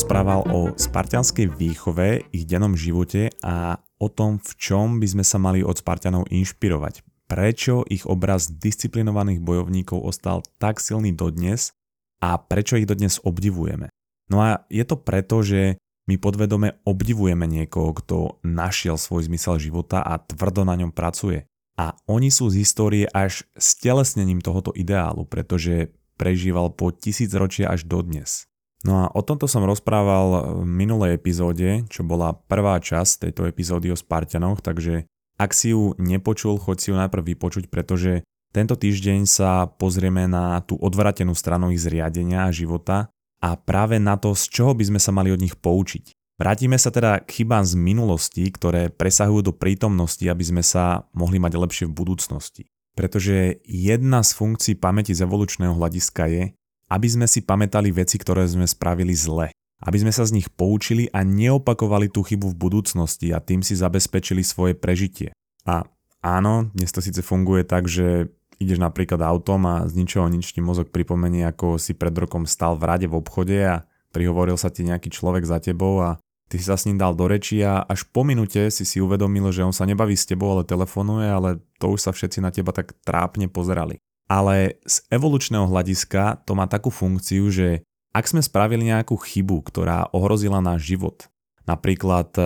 rozprával o spartianskej výchove, ich dennom živote a o tom, v čom by sme sa mali od Spartianov inšpirovať. Prečo ich obraz disciplinovaných bojovníkov ostal tak silný dodnes a prečo ich dodnes obdivujeme. No a je to preto, že my podvedome obdivujeme niekoho, kto našiel svoj zmysel života a tvrdo na ňom pracuje. A oni sú z histórie až stelesnením tohoto ideálu, pretože prežíval po tisíc ročia až dodnes. No a o tomto som rozprával v minulej epizóde, čo bola prvá časť tejto epizódy o Spartanoch, takže ak si ju nepočul, choď si ju najprv vypočuť, pretože tento týždeň sa pozrieme na tú odvratenú stranu ich zriadenia a života a práve na to, z čoho by sme sa mali od nich poučiť. Vrátime sa teda k chybám z minulosti, ktoré presahujú do prítomnosti, aby sme sa mohli mať lepšie v budúcnosti. Pretože jedna z funkcií pamäti z evolučného hľadiska je, aby sme si pamätali veci, ktoré sme spravili zle. Aby sme sa z nich poučili a neopakovali tú chybu v budúcnosti a tým si zabezpečili svoje prežitie. A áno, dnes to síce funguje tak, že ideš napríklad autom a z ničoho nič ti mozog pripomenie, ako si pred rokom stal v rade v obchode a prihovoril sa ti nejaký človek za tebou a ty si sa s ním dal do reči a až po minúte si si uvedomil, že on sa nebaví s tebou, ale telefonuje, ale to už sa všetci na teba tak trápne pozerali ale z evolučného hľadiska to má takú funkciu, že ak sme spravili nejakú chybu, ktorá ohrozila náš život, napríklad e,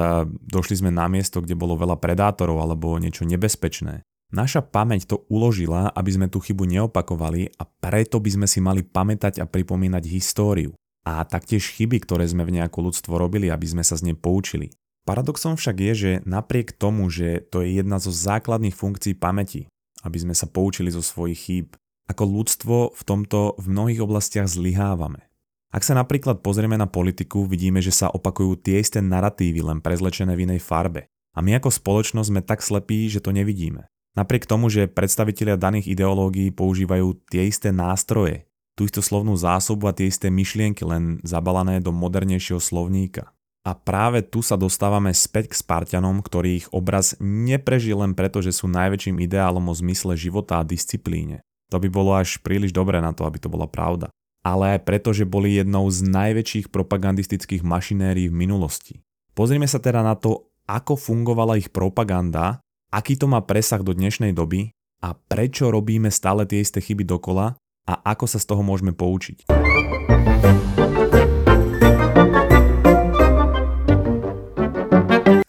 došli sme na miesto, kde bolo veľa predátorov alebo niečo nebezpečné, naša pamäť to uložila, aby sme tú chybu neopakovali a preto by sme si mali pamätať a pripomínať históriu. A taktiež chyby, ktoré sme v nejakú ľudstvo robili, aby sme sa z nej poučili. Paradoxom však je, že napriek tomu, že to je jedna zo základných funkcií pamäti, aby sme sa poučili zo svojich chýb. Ako ľudstvo v tomto v mnohých oblastiach zlyhávame. Ak sa napríklad pozrieme na politiku, vidíme, že sa opakujú tie isté narratívy len prezlečené v inej farbe. A my ako spoločnosť sme tak slepí, že to nevidíme. Napriek tomu, že predstavitelia daných ideológií používajú tie isté nástroje, tú istú slovnú zásobu a tie isté myšlienky len zabalané do modernejšieho slovníka. A práve tu sa dostávame späť k Spartanom, ktorých obraz neprežil len preto, že sú najväčším ideálom o zmysle života a disciplíne. To by bolo až príliš dobré na to, aby to bola pravda. Ale aj preto, že boli jednou z najväčších propagandistických mašinérií v minulosti. Pozrime sa teda na to, ako fungovala ich propaganda, aký to má presah do dnešnej doby a prečo robíme stále tie isté chyby dokola a ako sa z toho môžeme poučiť.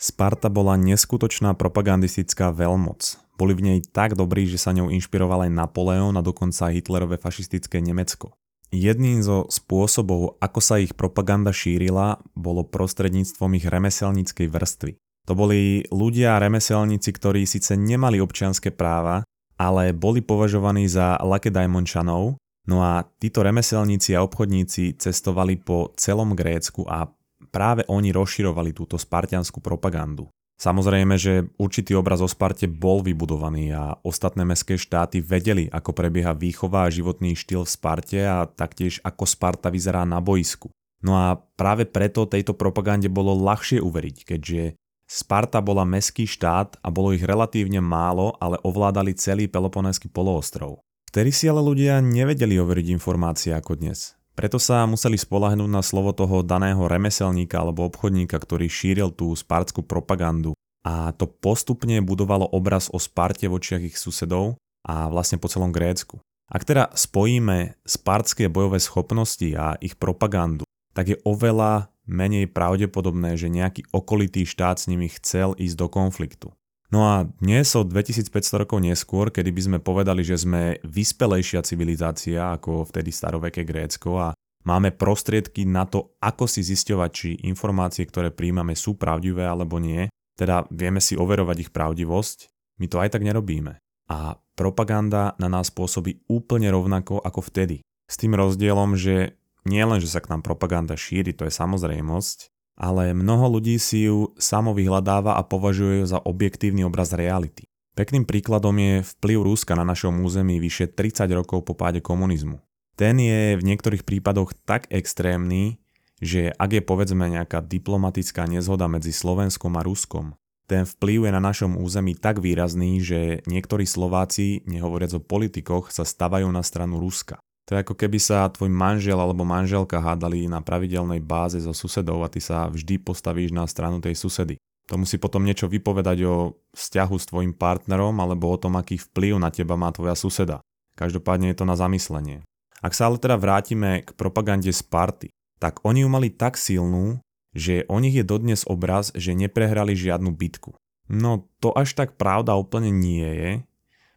Sparta bola neskutočná propagandistická veľmoc. Boli v nej tak dobrí, že sa ňou inšpiroval aj Napoleon a dokonca aj Hitlerové fašistické Nemecko. Jedným zo spôsobov, ako sa ich propaganda šírila, bolo prostredníctvom ich remeselníckej vrstvy. To boli ľudia a remeselníci, ktorí síce nemali občianské práva, ale boli považovaní za lakedajmončanov, no a títo remeselníci a obchodníci cestovali po celom Grécku a práve oni rozširovali túto spartianskú propagandu. Samozrejme, že určitý obraz o Sparte bol vybudovaný a ostatné mestské štáty vedeli, ako prebieha výchova a životný štýl v Sparte a taktiež ako Sparta vyzerá na boisku. No a práve preto tejto propagande bolo ľahšie uveriť, keďže Sparta bola meský štát a bolo ich relatívne málo, ale ovládali celý Peloponénsky poloostrov. Vtedy si ale ľudia nevedeli overiť informácie ako dnes. Preto sa museli spolahnúť na slovo toho daného remeselníka alebo obchodníka, ktorý šíril tú spartskú propagandu. A to postupne budovalo obraz o Sparte v očiach ich susedov a vlastne po celom Grécku. Ak teda spojíme spartské bojové schopnosti a ich propagandu, tak je oveľa menej pravdepodobné, že nejaký okolitý štát s nimi chcel ísť do konfliktu. No a dnes o 2500 rokov neskôr, kedy by sme povedali, že sme vyspelejšia civilizácia ako vtedy staroveké Grécko a máme prostriedky na to, ako si zisťovať, či informácie, ktoré príjmame, sú pravdivé alebo nie, teda vieme si overovať ich pravdivosť, my to aj tak nerobíme. A propaganda na nás pôsobí úplne rovnako ako vtedy. S tým rozdielom, že nie len, že sa k nám propaganda šíri, to je samozrejmosť, ale mnoho ľudí si ju samo vyhľadáva a považuje ju za objektívny obraz reality. Pekným príkladom je vplyv Ruska na našom území vyše 30 rokov po páde komunizmu. Ten je v niektorých prípadoch tak extrémny, že ak je povedzme nejaká diplomatická nezhoda medzi Slovenskom a Ruskom, ten vplyv je na našom území tak výrazný, že niektorí Slováci, nehovoriac o politikoch, sa stavajú na stranu Ruska. To je ako keby sa tvoj manžel alebo manželka hádali na pravidelnej báze so susedou a ty sa vždy postavíš na stranu tej susedy. To musí potom niečo vypovedať o vzťahu s tvojim partnerom alebo o tom, aký vplyv na teba má tvoja suseda. Každopádne je to na zamyslenie. Ak sa ale teda vrátime k propagande Sparty, tak oni ju mali tak silnú, že o nich je dodnes obraz, že neprehrali žiadnu bitku. No to až tak pravda úplne nie je,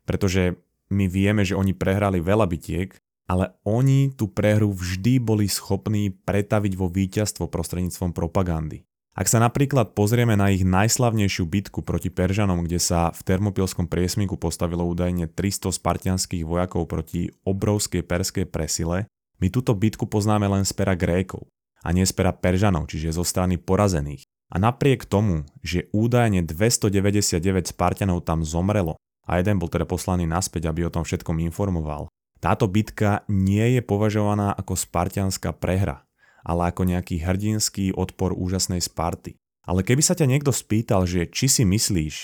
pretože my vieme, že oni prehrali veľa bitiek, ale oni tú prehru vždy boli schopní pretaviť vo víťazstvo prostredníctvom propagandy. Ak sa napríklad pozrieme na ich najslavnejšiu bitku proti Peržanom, kde sa v termopilskom priesmiku postavilo údajne 300 spartianských vojakov proti obrovskej perskej presile, my túto bitku poznáme len z pera Grékov a nie z pera Peržanov, čiže zo strany porazených. A napriek tomu, že údajne 299 Spartianov tam zomrelo a jeden bol teda poslaný naspäť, aby o tom všetkom informoval, táto bitka nie je považovaná ako spartianská prehra, ale ako nejaký hrdinský odpor úžasnej Sparty. Ale keby sa ťa niekto spýtal, že či si myslíš,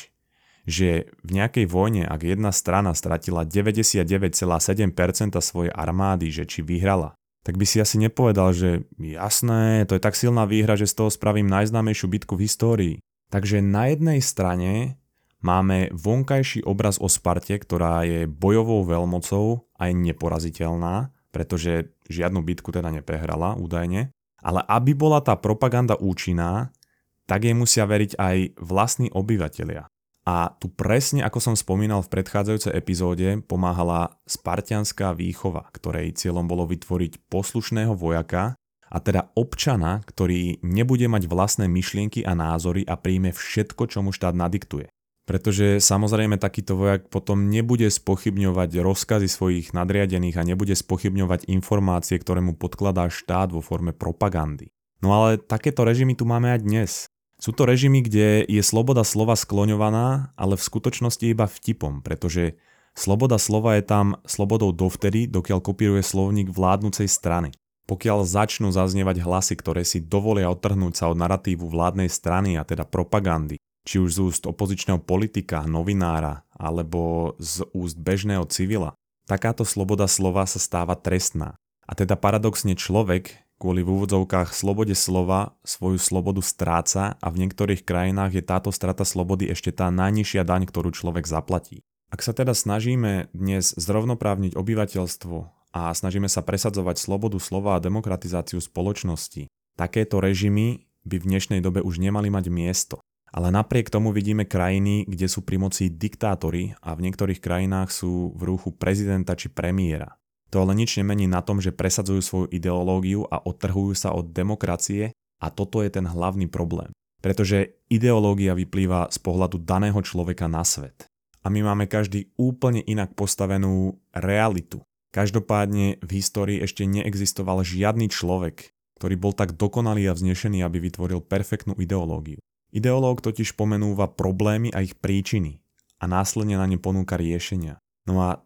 že v nejakej vojne, ak jedna strana stratila 99,7% svojej armády, že či vyhrala, tak by si asi nepovedal, že jasné, to je tak silná výhra, že z toho spravím najznámejšiu bitku v histórii. Takže na jednej strane máme vonkajší obraz o Sparte, ktorá je bojovou veľmocou a je neporaziteľná, pretože žiadnu bitku teda neprehrala údajne. Ale aby bola tá propaganda účinná, tak jej musia veriť aj vlastní obyvatelia. A tu presne, ako som spomínal v predchádzajúcej epizóde, pomáhala spartianská výchova, ktorej cieľom bolo vytvoriť poslušného vojaka, a teda občana, ktorý nebude mať vlastné myšlienky a názory a príjme všetko, čo mu štát nadiktuje. Pretože samozrejme takýto vojak potom nebude spochybňovať rozkazy svojich nadriadených a nebude spochybňovať informácie, ktoré mu podkladá štát vo forme propagandy. No ale takéto režimy tu máme aj dnes. Sú to režimy, kde je sloboda slova skloňovaná, ale v skutočnosti iba vtipom, pretože sloboda slova je tam slobodou dovtedy, dokiaľ kopíruje slovník vládnucej strany. Pokiaľ začnú zaznievať hlasy, ktoré si dovolia odtrhnúť sa od narratívu vládnej strany a teda propagandy, či už z úst opozičného politika, novinára alebo z úst bežného civila, takáto sloboda slova sa stáva trestná. A teda paradoxne človek, kvôli v úvodzovkách slobode slova, svoju slobodu stráca a v niektorých krajinách je táto strata slobody ešte tá najnižšia daň, ktorú človek zaplatí. Ak sa teda snažíme dnes zrovnoprávniť obyvateľstvo a snažíme sa presadzovať slobodu slova a demokratizáciu spoločnosti, takéto režimy by v dnešnej dobe už nemali mať miesto. Ale napriek tomu vidíme krajiny, kde sú pri moci diktátori a v niektorých krajinách sú v rúchu prezidenta či premiéra. To ale nič nemení na tom, že presadzujú svoju ideológiu a odtrhujú sa od demokracie a toto je ten hlavný problém. Pretože ideológia vyplýva z pohľadu daného človeka na svet. A my máme každý úplne inak postavenú realitu. Každopádne v histórii ešte neexistoval žiadny človek, ktorý bol tak dokonalý a vznešený, aby vytvoril perfektnú ideológiu. Ideológ totiž pomenúva problémy a ich príčiny a následne na ne ponúka riešenia. No a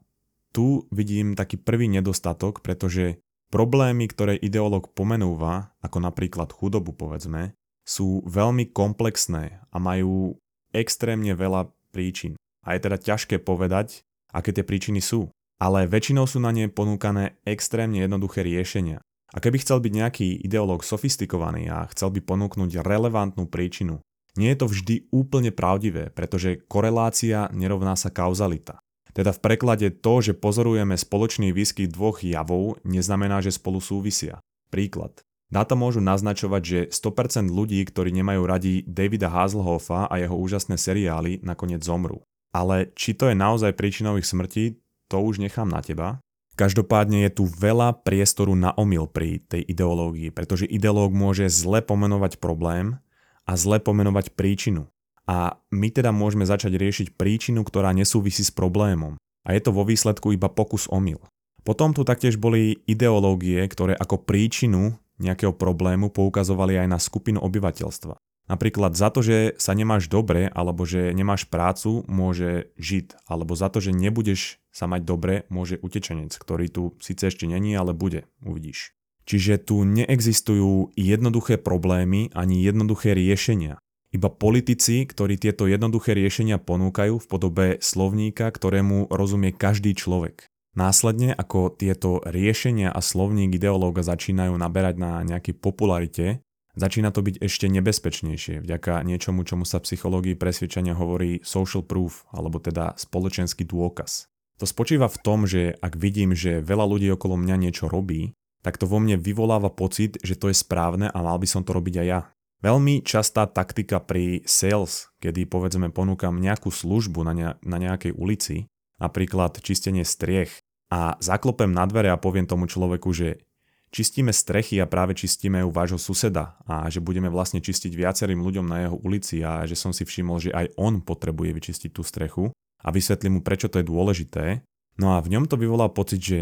tu vidím taký prvý nedostatok, pretože problémy, ktoré ideológ pomenúva, ako napríklad chudobu povedzme, sú veľmi komplexné a majú extrémne veľa príčin. A je teda ťažké povedať, aké tie príčiny sú. Ale väčšinou sú na ne ponúkané extrémne jednoduché riešenia. A keby chcel byť nejaký ideológ sofistikovaný a chcel by ponúknuť relevantnú príčinu, nie je to vždy úplne pravdivé, pretože korelácia nerovná sa kauzalita. Teda v preklade to, že pozorujeme spoločný výskyt dvoch javov, neznamená, že spolu súvisia. Príklad. Dáta môžu naznačovať, že 100% ľudí, ktorí nemajú radi Davida Hazelhoffa a jeho úžasné seriály, nakoniec zomrú. Ale či to je naozaj príčinou ich smrti, to už nechám na teba. Každopádne je tu veľa priestoru na omyl pri tej ideológii, pretože ideológ môže zle pomenovať problém a zle pomenovať príčinu. A my teda môžeme začať riešiť príčinu, ktorá nesúvisí s problémom. A je to vo výsledku iba pokus omyl. Potom tu taktiež boli ideológie, ktoré ako príčinu nejakého problému poukazovali aj na skupinu obyvateľstva. Napríklad za to, že sa nemáš dobre alebo že nemáš prácu, môže žid. Alebo za to, že nebudeš sa mať dobre, môže utečenec, ktorý tu síce ešte není, ale bude. Uvidíš. Čiže tu neexistujú jednoduché problémy ani jednoduché riešenia. Iba politici, ktorí tieto jednoduché riešenia ponúkajú v podobe slovníka, ktorému rozumie každý človek. Následne, ako tieto riešenia a slovník ideológa začínajú naberať na nejakej popularite, začína to byť ešte nebezpečnejšie vďaka niečomu, čomu sa psychológii presvedčania hovorí social proof, alebo teda spoločenský dôkaz. To spočíva v tom, že ak vidím, že veľa ľudí okolo mňa niečo robí, tak to vo mne vyvoláva pocit, že to je správne a mal by som to robiť aj ja. Veľmi častá taktika pri sales, kedy povedzme ponúkam nejakú službu na, ne- na nejakej ulici, napríklad čistenie striech, a zaklopem na dvere a poviem tomu človeku, že čistíme strechy a práve čistíme u vášho suseda a že budeme vlastne čistiť viacerým ľuďom na jeho ulici a že som si všimol, že aj on potrebuje vyčistiť tú strechu a vysvetlím mu, prečo to je dôležité. No a v ňom to vyvolá pocit, že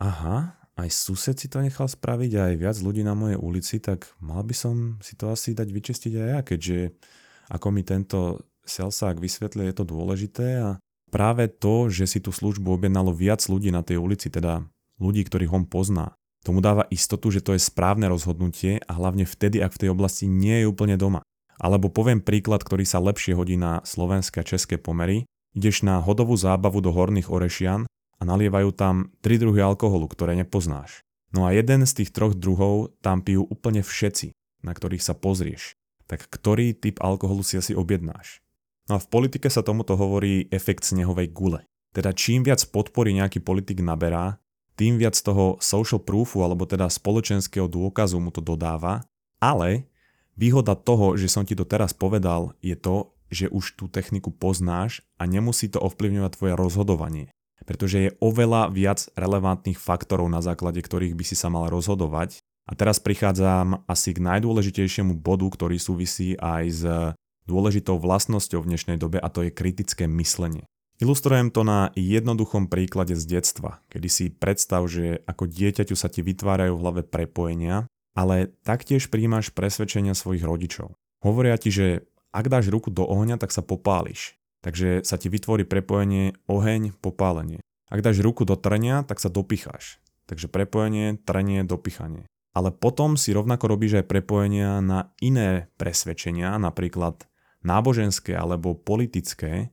aha, aj sused si to nechal spraviť aj viac ľudí na mojej ulici, tak mal by som si to asi dať vyčistiť aj ja, keďže ako mi tento selsák vysvetlí, je to dôležité a práve to, že si tú službu objednalo viac ľudí na tej ulici, teda ľudí, ktorých on pozná, tomu dáva istotu, že to je správne rozhodnutie a hlavne vtedy, ak v tej oblasti nie je úplne doma. Alebo poviem príklad, ktorý sa lepšie hodí na slovenské a české pomery. Ideš na hodovú zábavu do Horných Orešian a nalievajú tam tri druhy alkoholu, ktoré nepoznáš. No a jeden z tých troch druhov tam pijú úplne všetci, na ktorých sa pozrieš. Tak ktorý typ alkoholu si asi objednáš? No a v politike sa tomuto hovorí efekt snehovej gule. Teda čím viac podpory nejaký politik naberá, tým viac toho social proofu alebo teda spoločenského dôkazu mu to dodáva, ale výhoda toho, že som ti to teraz povedal, je to, že už tú techniku poznáš a nemusí to ovplyvňovať tvoje rozhodovanie. Pretože je oveľa viac relevantných faktorov, na základe ktorých by si sa mal rozhodovať. A teraz prichádzam asi k najdôležitejšiemu bodu, ktorý súvisí aj s dôležitou vlastnosťou v dnešnej dobe a to je kritické myslenie. Ilustrujem to na jednoduchom príklade z detstva, kedy si predstav, že ako dieťaťu sa ti vytvárajú v hlave prepojenia, ale taktiež príjmaš presvedčenia svojich rodičov. Hovoria ti, že ak dáš ruku do ohňa, tak sa popáliš. Takže sa ti vytvorí prepojenie oheň, popálenie. Ak dáš ruku do trenia, tak sa dopicháš. Takže prepojenie, trenie, dopichanie. Ale potom si rovnako robíš aj prepojenia na iné presvedčenia, napríklad náboženské alebo politické,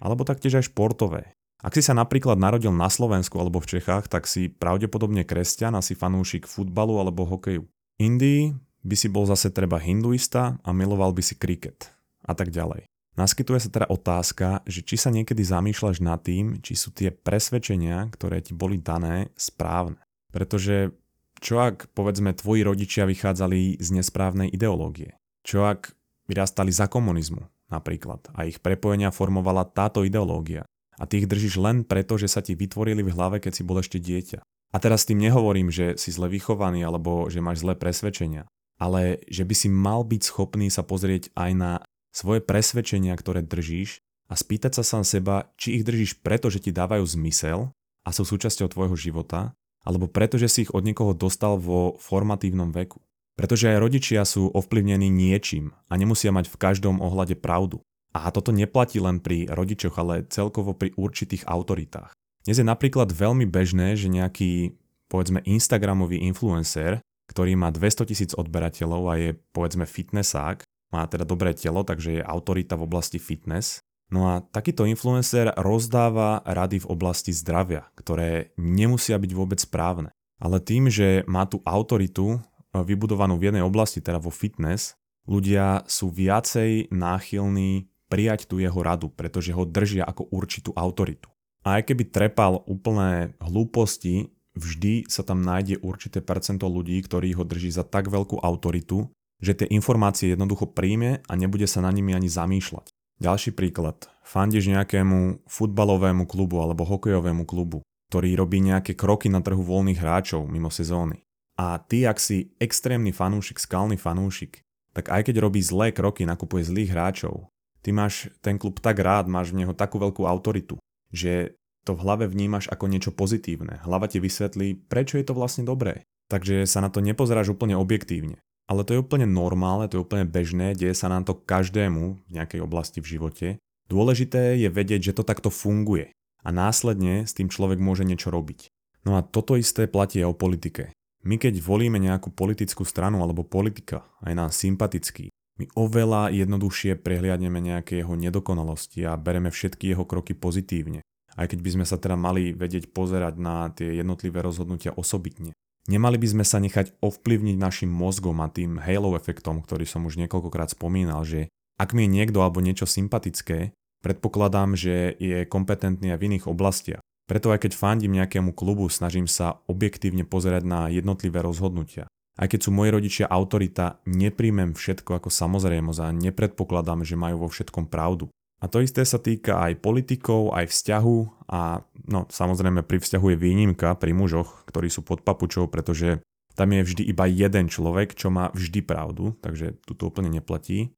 alebo taktiež aj športové. Ak si sa napríklad narodil na Slovensku alebo v Čechách, tak si pravdepodobne kresťan a si fanúšik futbalu alebo hokeju. Indii by si bol zase treba hinduista a miloval by si kriket a tak ďalej. Naskytuje sa teda otázka, že či sa niekedy zamýšľaš nad tým, či sú tie presvedčenia, ktoré ti boli dané, správne. Pretože čo ak, povedzme, tvoji rodičia vychádzali z nesprávnej ideológie? Čo ak Vyrastali za komunizmu napríklad a ich prepojenia formovala táto ideológia. A ty ich držíš len preto, že sa ti vytvorili v hlave, keď si bol ešte dieťa. A teraz tým nehovorím, že si zle vychovaný alebo že máš zlé presvedčenia, ale že by si mal byť schopný sa pozrieť aj na svoje presvedčenia, ktoré držíš a spýtať sa sám seba, či ich držíš preto, že ti dávajú zmysel a sú súčasťou tvojho života, alebo preto, že si ich od niekoho dostal vo formatívnom veku. Pretože aj rodičia sú ovplyvnení niečím a nemusia mať v každom ohľade pravdu. A toto neplatí len pri rodičoch, ale celkovo pri určitých autoritách. Dnes je napríklad veľmi bežné, že nejaký, povedzme, Instagramový influencer, ktorý má 200 tisíc odberateľov a je, povedzme, fitnessák, má teda dobré telo, takže je autorita v oblasti fitness. No a takýto influencer rozdáva rady v oblasti zdravia, ktoré nemusia byť vôbec správne. Ale tým, že má tú autoritu vybudovanú v jednej oblasti, teda vo fitness, ľudia sú viacej náchylní prijať tú jeho radu, pretože ho držia ako určitú autoritu. A aj keby trepal úplné hlúposti, vždy sa tam nájde určité percento ľudí, ktorí ho drží za tak veľkú autoritu, že tie informácie jednoducho príjme a nebude sa na nimi ani zamýšľať. Ďalší príklad. Fandíš nejakému futbalovému klubu alebo hokejovému klubu, ktorý robí nejaké kroky na trhu voľných hráčov mimo sezóny. A ty, ak si extrémny fanúšik, skalný fanúšik, tak aj keď robí zlé kroky, nakupuje zlých hráčov, ty máš ten klub tak rád, máš v neho takú veľkú autoritu, že to v hlave vnímaš ako niečo pozitívne. Hlava ti vysvetlí, prečo je to vlastne dobré. Takže sa na to nepozeráš úplne objektívne. Ale to je úplne normálne, to je úplne bežné, deje sa nám to každému v nejakej oblasti v živote. Dôležité je vedieť, že to takto funguje a následne s tým človek môže niečo robiť. No a toto isté platí aj o politike. My keď volíme nejakú politickú stranu alebo politika, aj nám sympatický, my oveľa jednoduchšie prehliadneme nejaké jeho nedokonalosti a bereme všetky jeho kroky pozitívne. aj keď by sme sa teda mali vedieť pozerať na tie jednotlivé rozhodnutia osobitne. Nemali by sme sa nechať ovplyvniť našim mozgom a tým halo efektom, ktorý som už niekoľkokrát spomínal, že ak mi je niekto alebo niečo sympatické, predpokladám, že je kompetentný aj v iných oblastiach. Preto aj keď fandím nejakému klubu, snažím sa objektívne pozerať na jednotlivé rozhodnutia. Aj keď sú moji rodičia autorita, nepríjmem všetko ako samozrejmosť a nepredpokladám, že majú vo všetkom pravdu. A to isté sa týka aj politikov, aj vzťahu a no samozrejme pri vzťahu je výnimka pri mužoch, ktorí sú pod papučou, pretože tam je vždy iba jeden človek, čo má vždy pravdu, takže tu to úplne neplatí.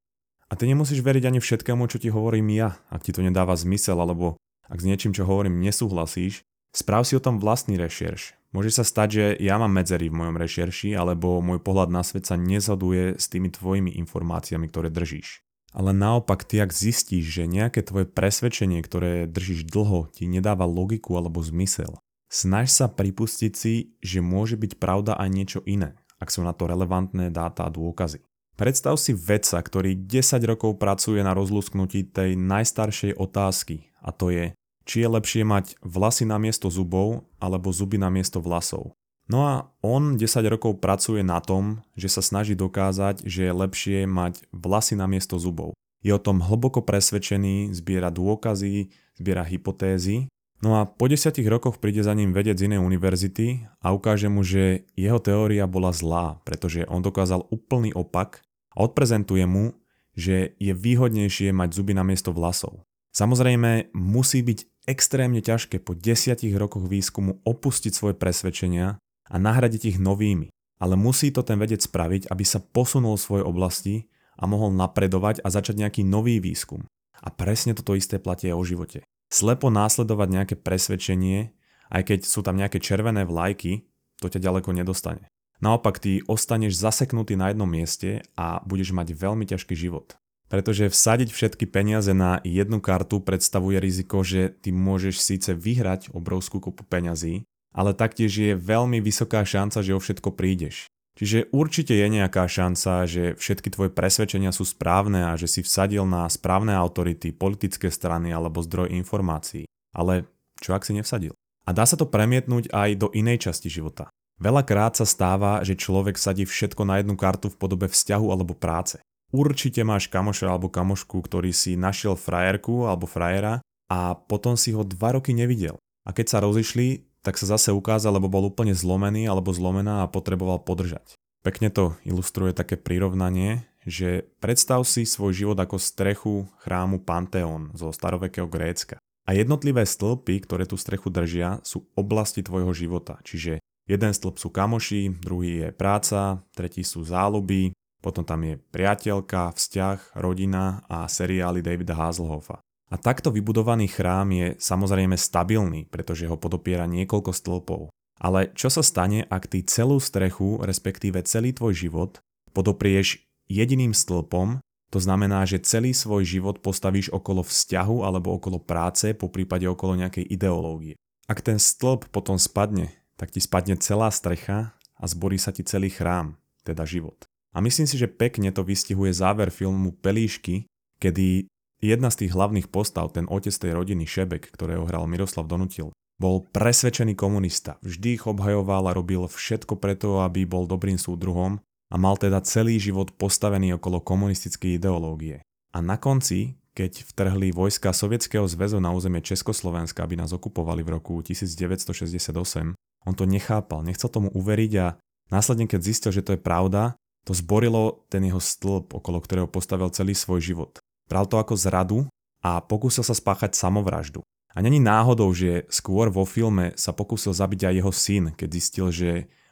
A ty nemusíš veriť ani všetkému, čo ti hovorím ja, ak ti to nedáva zmysel, alebo ak s niečím, čo hovorím, nesúhlasíš, správ si o tom vlastný rešerš. Môže sa stať, že ja mám medzery v mojom rešerši, alebo môj pohľad na svet sa nezhoduje s tými tvojimi informáciami, ktoré držíš. Ale naopak ty ak zistíš, že nejaké tvoje presvedčenie, ktoré držíš dlho, ti nedáva logiku alebo zmysel, snaž sa pripustiť si, že môže byť pravda aj niečo iné, ak sú na to relevantné dáta a dôkazy. Predstav si vedca, ktorý 10 rokov pracuje na rozlúsknutí tej najstaršej otázky a to je, či je lepšie mať vlasy na miesto zubov alebo zuby na miesto vlasov. No a on 10 rokov pracuje na tom, že sa snaží dokázať, že je lepšie mať vlasy na miesto zubov. Je o tom hlboko presvedčený, zbiera dôkazy, zbiera hypotézy. No a po 10 rokoch príde za ním vedec z inej univerzity a ukáže mu, že jeho teória bola zlá, pretože on dokázal úplný opak a odprezentuje mu, že je výhodnejšie mať zuby na miesto vlasov. Samozrejme, musí byť extrémne ťažké po desiatich rokoch výskumu opustiť svoje presvedčenia a nahradiť ich novými. Ale musí to ten vedec spraviť, aby sa posunul v svojej oblasti a mohol napredovať a začať nejaký nový výskum. A presne toto isté platí aj o živote. Slepo následovať nejaké presvedčenie, aj keď sú tam nejaké červené vlajky, to ťa ďaleko nedostane. Naopak ty ostaneš zaseknutý na jednom mieste a budeš mať veľmi ťažký život. Pretože vsadiť všetky peniaze na jednu kartu predstavuje riziko, že ty môžeš síce vyhrať obrovskú kopu peňazí, ale taktiež je veľmi vysoká šanca, že o všetko prídeš. Čiže určite je nejaká šanca, že všetky tvoje presvedčenia sú správne a že si vsadil na správne autority, politické strany alebo zdroj informácií. Ale čo ak si nevsadil? A dá sa to premietnúť aj do inej časti života. Veľakrát sa stáva, že človek sadí všetko na jednu kartu v podobe vzťahu alebo práce. Určite máš kamoša alebo kamošku, ktorý si našiel frajerku alebo frajera a potom si ho dva roky nevidel. A keď sa rozišli, tak sa zase ukázal, lebo bol úplne zlomený alebo zlomená a potreboval podržať. Pekne to ilustruje také prirovnanie, že predstav si svoj život ako strechu chrámu Panteón zo starovekého Grécka. A jednotlivé stĺpy, ktoré tú strechu držia, sú oblasti tvojho života. Čiže jeden stĺp sú kamoši, druhý je práca, tretí sú záľuby, potom tam je priateľka, vzťah, rodina a seriály Davida Hazelhoffa. A takto vybudovaný chrám je samozrejme stabilný, pretože ho podopiera niekoľko stĺpov. Ale čo sa stane, ak ty celú strechu, respektíve celý tvoj život, podoprieš jediným stĺpom, to znamená, že celý svoj život postavíš okolo vzťahu alebo okolo práce, po prípade okolo nejakej ideológie. Ak ten stĺp potom spadne, tak ti spadne celá strecha a zborí sa ti celý chrám, teda život. A myslím si, že pekne to vystihuje záver filmu Pelíšky, kedy Jedna z tých hlavných postav, ten otec tej rodiny Šebek, ktorého hral Miroslav Donutil, bol presvedčený komunista. Vždy ich obhajoval a robil všetko preto, aby bol dobrým súdruhom a mal teda celý život postavený okolo komunistickej ideológie. A na konci, keď vtrhli vojska Sovietskeho zväzu na územie Československa, aby nás okupovali v roku 1968, on to nechápal, nechcel tomu uveriť a následne keď zistil, že to je pravda, to zborilo ten jeho stĺp, okolo ktorého postavil celý svoj život. Bral to ako zradu a pokúsil sa spáchať samovraždu. A není náhodou, že skôr vo filme sa pokúsil zabiť aj jeho syn, keď zistil, že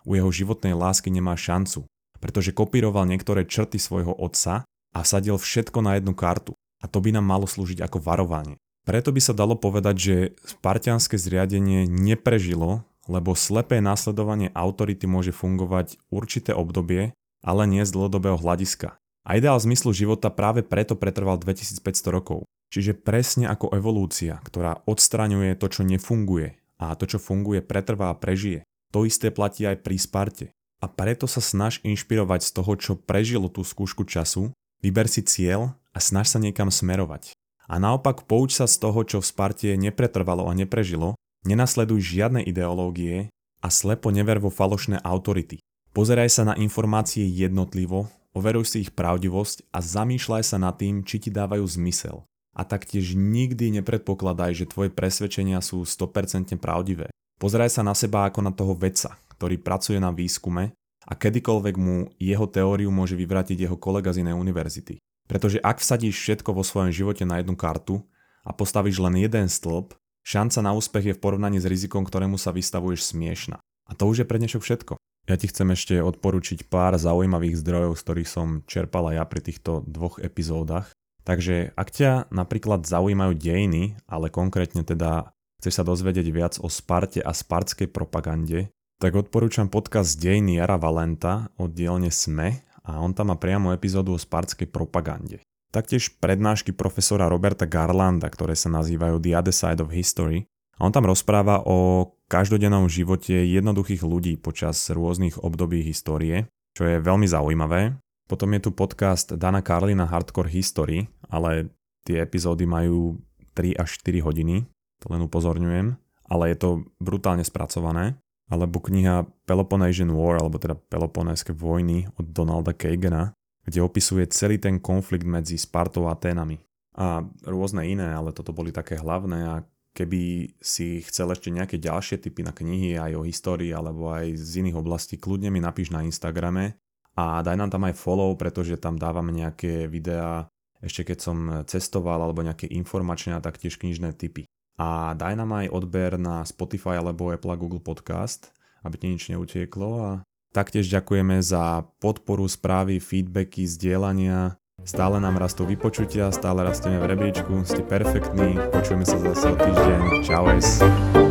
u jeho životnej lásky nemá šancu, pretože kopíroval niektoré črty svojho otca a sadil všetko na jednu kartu. A to by nám malo slúžiť ako varovanie. Preto by sa dalo povedať, že spartianské zriadenie neprežilo, lebo slepé následovanie autority môže fungovať určité obdobie, ale nie z dlhodobého hľadiska. A ideál zmyslu života práve preto pretrval 2500 rokov. Čiže presne ako evolúcia, ktorá odstraňuje to, čo nefunguje a to, čo funguje, pretrvá a prežije. To isté platí aj pri Sparte. A preto sa snaž inšpirovať z toho, čo prežilo tú skúšku času, vyber si cieľ a snaž sa niekam smerovať. A naopak pouč sa z toho, čo v Sparte nepretrvalo a neprežilo, nenasleduj žiadne ideológie a slepo never vo falošné autority. Pozeraj sa na informácie jednotlivo, overuj si ich pravdivosť a zamýšľaj sa nad tým, či ti dávajú zmysel. A taktiež nikdy nepredpokladaj, že tvoje presvedčenia sú 100% pravdivé. Pozeraj sa na seba ako na toho vedca, ktorý pracuje na výskume a kedykoľvek mu jeho teóriu môže vyvrátiť jeho kolega z inej univerzity. Pretože ak vsadíš všetko vo svojom živote na jednu kartu a postavíš len jeden stĺp, šanca na úspech je v porovnaní s rizikom, ktorému sa vystavuješ smiešna. A to už je pre dnešok všetko. Ja ti chcem ešte odporučiť pár zaujímavých zdrojov, z ktorých som čerpala ja pri týchto dvoch epizódach. Takže ak ťa napríklad zaujímajú dejiny, ale konkrétne teda chceš sa dozvedieť viac o Sparte a spartskej propagande, tak odporúčam podcast Dejiny Jara Valenta od dielne SME a on tam má priamo epizódu o spartskej propagande. Taktiež prednášky profesora Roberta Garlanda, ktoré sa nazývajú The Other Side of History. A on tam rozpráva o každodennom živote jednoduchých ľudí počas rôznych období histórie, čo je veľmi zaujímavé. Potom je tu podcast Dana Carlina Hardcore History, ale tie epizódy majú 3 až 4 hodiny, to len upozorňujem, ale je to brutálne spracované alebo kniha Peloponnesian War, alebo teda Peloponéske vojny od Donalda Kagana, kde opisuje celý ten konflikt medzi Spartou a Aténami. A rôzne iné, ale toto boli také hlavné a keby si chcel ešte nejaké ďalšie typy na knihy aj o histórii alebo aj z iných oblastí, kľudne mi napíš na Instagrame a daj nám tam aj follow, pretože tam dávame nejaké videá ešte keď som cestoval alebo nejaké informačné a taktiež knižné typy a daj nám aj odber na Spotify alebo Apple a Google Podcast, aby ti nič neutieklo a taktiež ďakujeme za podporu správy, feedbacky, zdieľania. Stále nám rastú vypočutia, stále rastieme v rebríčku, ste perfektní, počujeme sa zase o týždeň. Čau es.